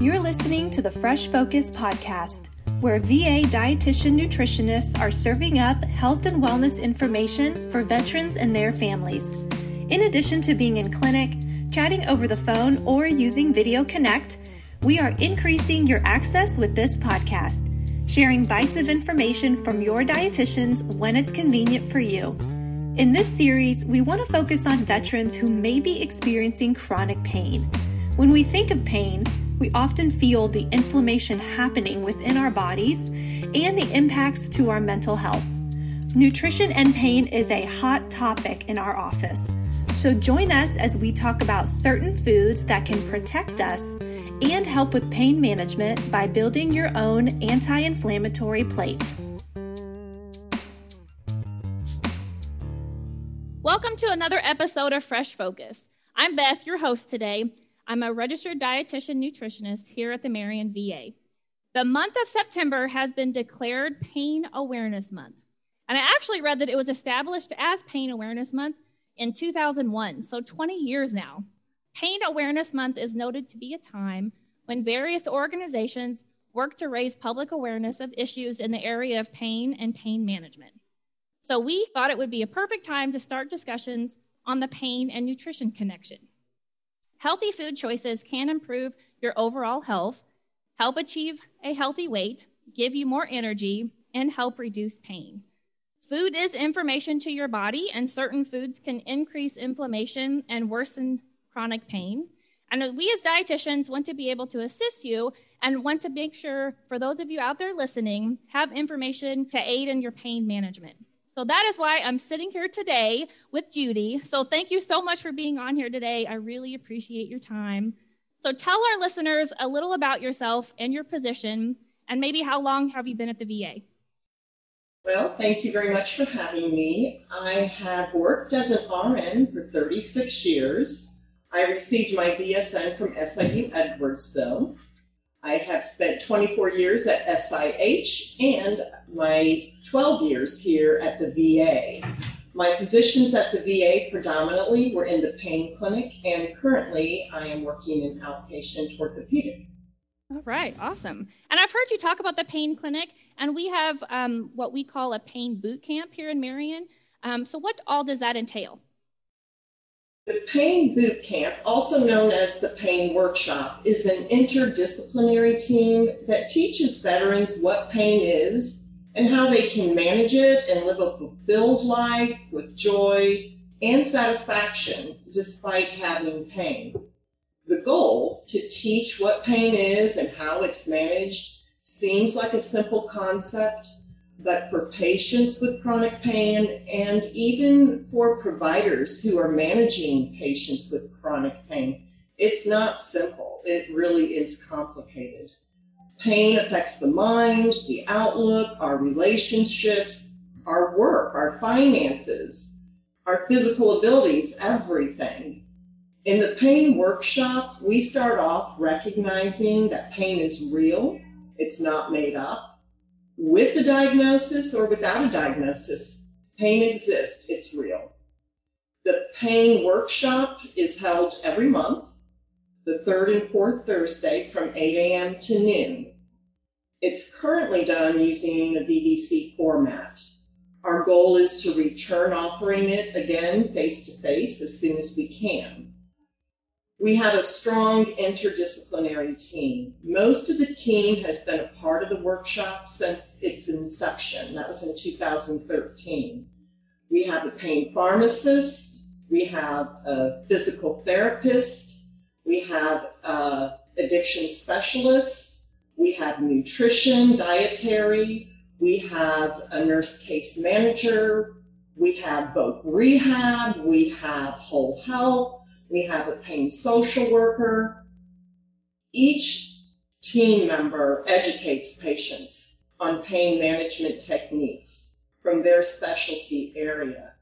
You're listening to the Fresh Focus podcast, where VA dietitian nutritionists are serving up health and wellness information for veterans and their families. In addition to being in clinic, chatting over the phone, or using Video Connect, we are increasing your access with this podcast, sharing bites of information from your dietitians when it's convenient for you. In this series, we want to focus on veterans who may be experiencing chronic pain. When we think of pain, we often feel the inflammation happening within our bodies and the impacts to our mental health. Nutrition and pain is a hot topic in our office. So join us as we talk about certain foods that can protect us and help with pain management by building your own anti inflammatory plate. Welcome to another episode of Fresh Focus. I'm Beth, your host today. I'm a registered dietitian nutritionist here at the Marion VA. The month of September has been declared Pain Awareness Month. And I actually read that it was established as Pain Awareness Month in 2001, so 20 years now. Pain Awareness Month is noted to be a time when various organizations work to raise public awareness of issues in the area of pain and pain management. So we thought it would be a perfect time to start discussions on the pain and nutrition connection. Healthy food choices can improve your overall health, help achieve a healthy weight, give you more energy, and help reduce pain. Food is information to your body, and certain foods can increase inflammation and worsen chronic pain. And we as dietitians want to be able to assist you and want to make sure, for those of you out there listening, have information to aid in your pain management. So that is why I'm sitting here today with Judy. So thank you so much for being on here today. I really appreciate your time. So tell our listeners a little about yourself and your position, and maybe how long have you been at the VA? Well, thank you very much for having me. I have worked as an RN for 36 years. I received my BSN from SIU Edwardsville. I have spent 24 years at SIH and my 12 years here at the VA. My positions at the VA predominantly were in the pain clinic, and currently I am working in outpatient orthopedic. All right, awesome. And I've heard you talk about the pain clinic, and we have um, what we call a pain boot camp here in Marion. Um, so, what all does that entail? The Pain Boot Camp, also known as the Pain Workshop, is an interdisciplinary team that teaches veterans what pain is and how they can manage it and live a fulfilled life with joy and satisfaction despite having pain. The goal to teach what pain is and how it's managed seems like a simple concept, but for patients with chronic pain and even for providers who are managing patients with chronic pain, it's not simple. It really is complicated. Pain affects the mind, the outlook, our relationships, our work, our finances, our physical abilities, everything. In the pain workshop, we start off recognizing that pain is real, it's not made up with the diagnosis or without a diagnosis, pain exists, it's real. The pain workshop is held every month, the third and fourth Thursday from 8 a.m. to noon. It's currently done using a VVC format. Our goal is to return offering it again face to face as soon as we can. We have a strong interdisciplinary team. Most of the team has been a part of the workshop since its inception. That was in 2013. We have a pain pharmacist, we have a physical therapist, we have an addiction specialist, we have nutrition, dietary, we have a nurse case manager, we have both rehab, we have whole health, we have a pain social worker. Each team member educates patients on pain management techniques from their specialty area.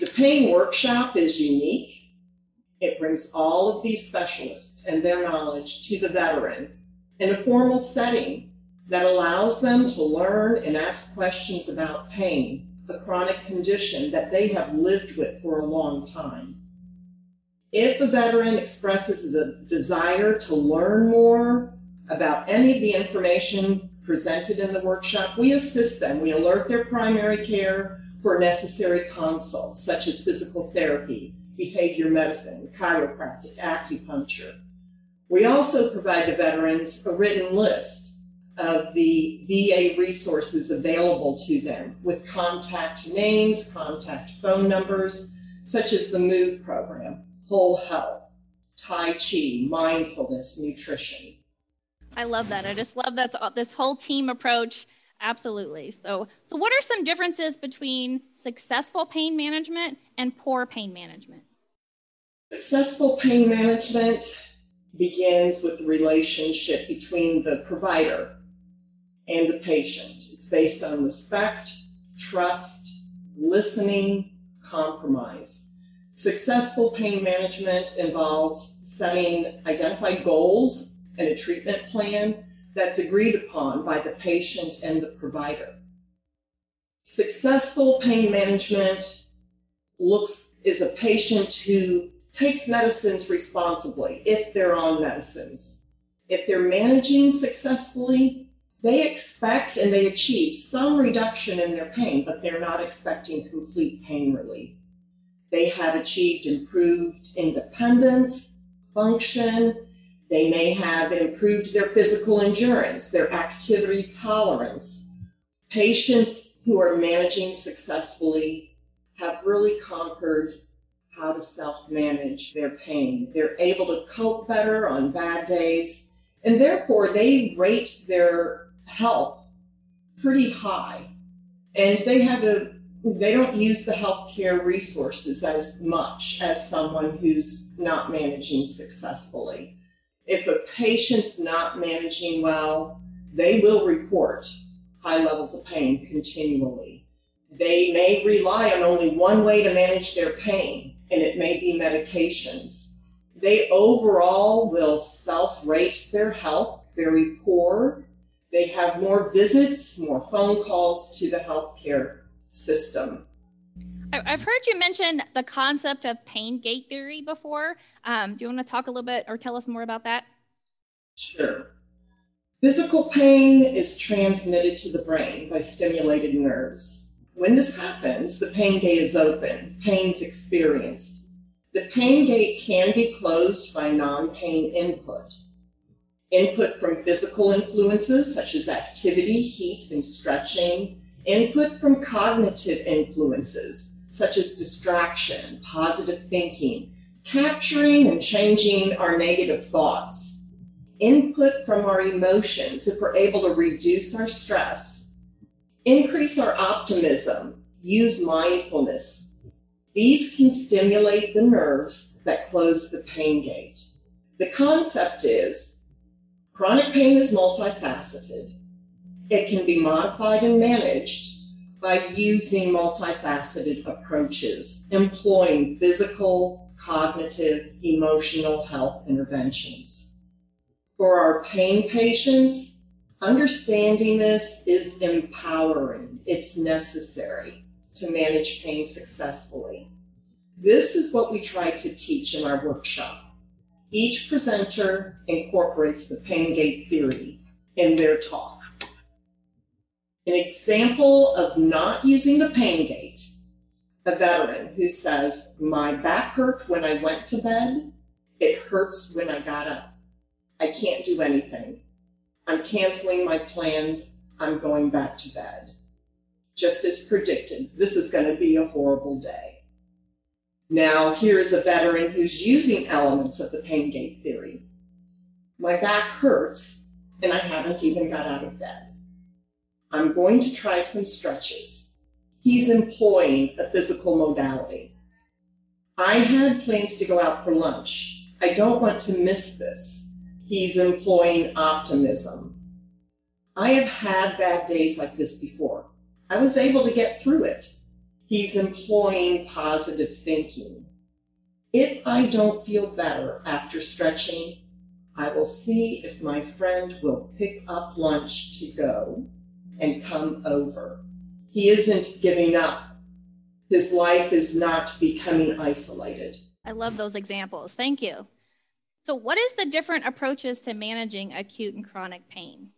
The pain workshop is unique. It brings all of these specialists and their knowledge to the veteran in a formal setting that allows them to learn and ask questions about pain, a chronic condition that they have lived with for a long time. If a veteran expresses a desire to learn more about any of the information presented in the workshop, we assist them. We alert their primary care for necessary consults, such as physical therapy, behavior medicine, chiropractic, acupuncture. We also provide the veterans a written list of the VA resources available to them with contact names, contact phone numbers, such as the MOVE program, Whole Health, Tai Chi, mindfulness, nutrition. I love that. I just love that this whole team approach. Absolutely. So, so what are some differences between successful pain management and poor pain management? Successful pain management begins with the relationship between the provider and the patient. It's based on respect, trust, listening, compromise. Successful pain management involves setting identified goals and a treatment plan that's agreed upon by the patient and the provider. Successful pain management looks is a patient who takes medicines responsibly if they're on medicines. If they're managing successfully, they expect and they achieve some reduction in their pain, but they're not expecting complete pain relief. They have achieved improved independence, function. They may have improved their physical endurance, their activity tolerance. Patients who are managing successfully have really conquered how to self manage their pain. They're able to cope better on bad days, and therefore they rate their health pretty high. And they have a they don't use the healthcare resources as much as someone who's not managing successfully. If a patient's not managing well, they will report high levels of pain continually. They may rely on only one way to manage their pain, and it may be medications. They overall will self rate their health very poor. They have more visits, more phone calls to the healthcare system. I've heard you mention the concept of pain gate theory before. Um, do you want to talk a little bit or tell us more about that? Sure. Physical pain is transmitted to the brain by stimulated nerves. When this happens, the pain gate is open, pain's experienced. The pain gate can be closed by non pain input. Input from physical influences such as activity, heat, and stretching. Input from cognitive influences such as distraction, positive thinking, capturing and changing our negative thoughts. Input from our emotions if we're able to reduce our stress Increase our optimism. Use mindfulness. These can stimulate the nerves that close the pain gate. The concept is chronic pain is multifaceted. It can be modified and managed by using multifaceted approaches, employing physical, cognitive, emotional health interventions. For our pain patients, Understanding this is empowering. It's necessary to manage pain successfully. This is what we try to teach in our workshop. Each presenter incorporates the pain gate theory in their talk. An example of not using the pain gate, a veteran who says, My back hurt when I went to bed, it hurts when I got up. I can't do anything. I'm canceling my plans. I'm going back to bed. Just as predicted, this is going to be a horrible day. Now, here is a veteran who's using elements of the pain gate theory. My back hurts, and I haven't even got out of bed. I'm going to try some stretches. He's employing a physical modality. I had plans to go out for lunch. I don't want to miss this he's employing optimism. I have had bad days like this before. I was able to get through it. He's employing positive thinking. If I don't feel better after stretching, I will see if my friend will pick up lunch to go and come over. He isn't giving up. His life is not becoming isolated. I love those examples. Thank you. So, what is the different approaches to managing acute and chronic pain?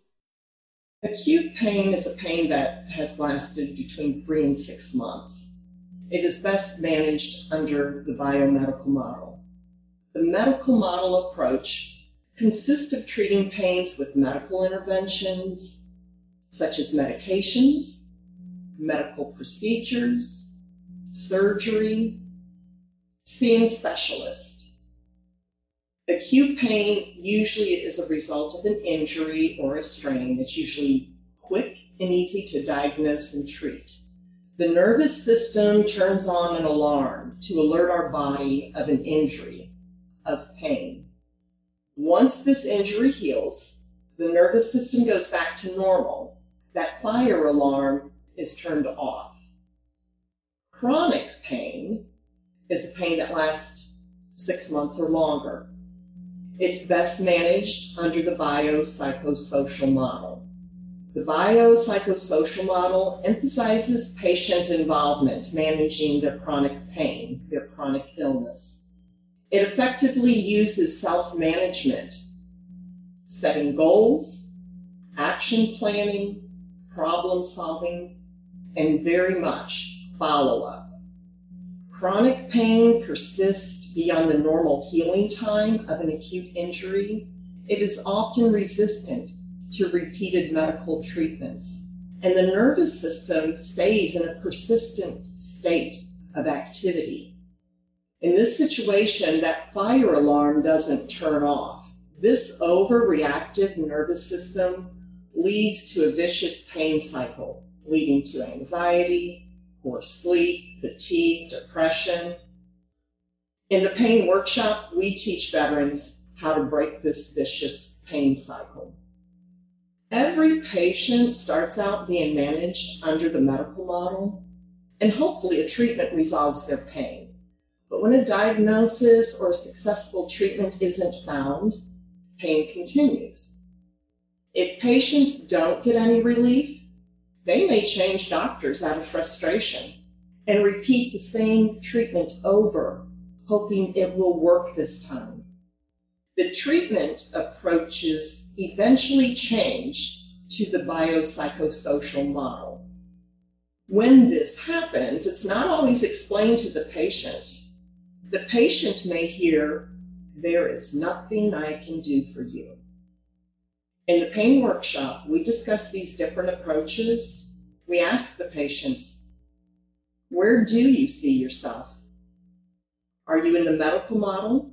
Acute pain is a pain that has lasted between three and six months. It is best managed under the biomedical model. The medical model approach consists of treating pains with medical interventions, such as medications, medical procedures, surgery, seeing specialists. Acute pain usually is a result of an injury or a strain. It's usually quick and easy to diagnose and treat. The nervous system turns on an alarm to alert our body of an injury, of pain. Once this injury heals, the nervous system goes back to normal. That fire alarm is turned off. Chronic pain is a pain that lasts six months or longer. It's best managed under the biopsychosocial model. The biopsychosocial model emphasizes patient involvement managing their chronic pain, their chronic illness. It effectively uses self management, setting goals, action planning, problem solving, and very much follow up. Chronic pain persists beyond the normal healing time of an acute injury. It is often resistant to repeated medical treatments, and the nervous system stays in a persistent state of activity. In this situation, that fire alarm doesn't turn off. This overreactive nervous system leads to a vicious pain cycle, leading to anxiety, poor sleep, fatigue, depression. In the pain workshop, we teach veterans how to break this vicious pain cycle. Every patient starts out being managed under the medical model, and hopefully a treatment resolves their pain. But when a diagnosis or a successful treatment isn't found, pain continues. If patients don't get any relief, they may change doctors out of frustration and repeat the same treatment over, hoping it will work this time. The treatment approaches eventually change to the biopsychosocial model. When this happens, it's not always explained to the patient. The patient may hear, There is nothing I can do for you. In the pain workshop, we discuss these different approaches. We ask the patients, Where do you see yourself? Are you in the medical model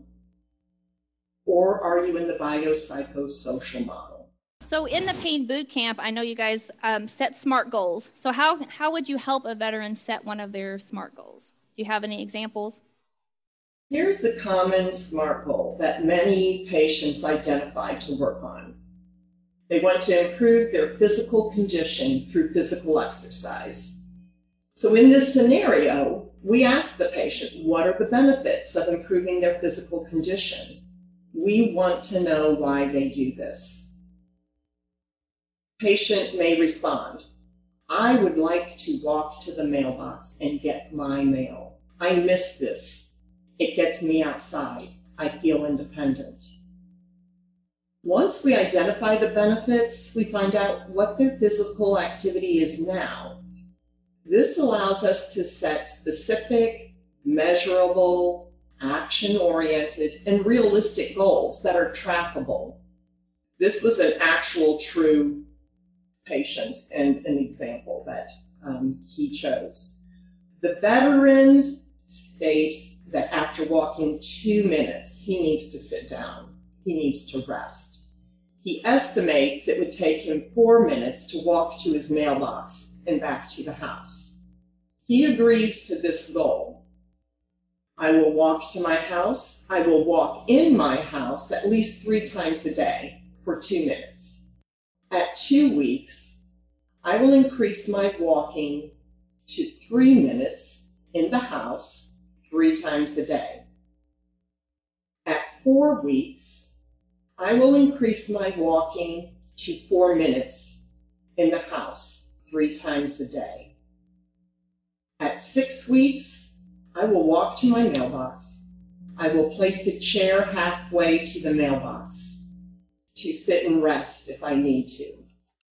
or are you in the biopsychosocial model? So, in the pain boot camp, I know you guys um, set SMART goals. So, how, how would you help a veteran set one of their SMART goals? Do you have any examples? Here's the common SMART goal that many patients identify to work on. They want to improve their physical condition through physical exercise. So, in this scenario, we ask the patient, what are the benefits of improving their physical condition? We want to know why they do this. Patient may respond, I would like to walk to the mailbox and get my mail. I miss this. It gets me outside. I feel independent. Once we identify the benefits, we find out what their physical activity is now. This allows us to set specific, measurable, action oriented, and realistic goals that are trackable. This was an actual true patient and an example that um, he chose. The veteran states that after walking two minutes, he needs to sit down. He needs to rest. He estimates it would take him four minutes to walk to his mailbox and back to the house. He agrees to this goal I will walk to my house. I will walk in my house at least three times a day for two minutes. At two weeks, I will increase my walking to three minutes in the house three times a day. At four weeks, I will increase my walking to four minutes in the house three times a day. At six weeks, I will walk to my mailbox. I will place a chair halfway to the mailbox to sit and rest if I need to.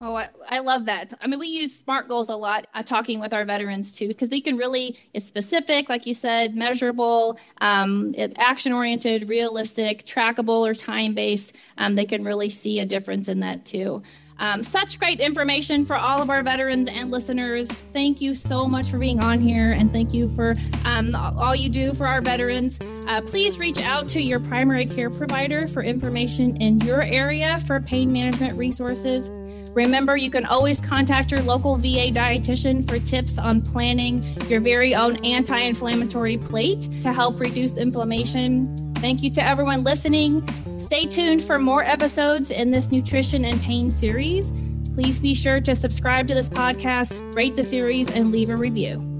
Oh, I, I, love that. I mean, we use SMART goals a lot uh, talking with our veterans too, because they can really, it's specific, like you said, measurable, um, action oriented, realistic, trackable, or time based. Um, they can really see a difference in that too. Um, such great information for all of our veterans and listeners. Thank you so much for being on here, and thank you for um, all you do for our veterans. Uh, please reach out to your primary care provider for information in your area for pain management resources. Remember, you can always contact your local VA dietitian for tips on planning your very own anti inflammatory plate to help reduce inflammation. Thank you to everyone listening. Stay tuned for more episodes in this nutrition and pain series. Please be sure to subscribe to this podcast, rate the series, and leave a review.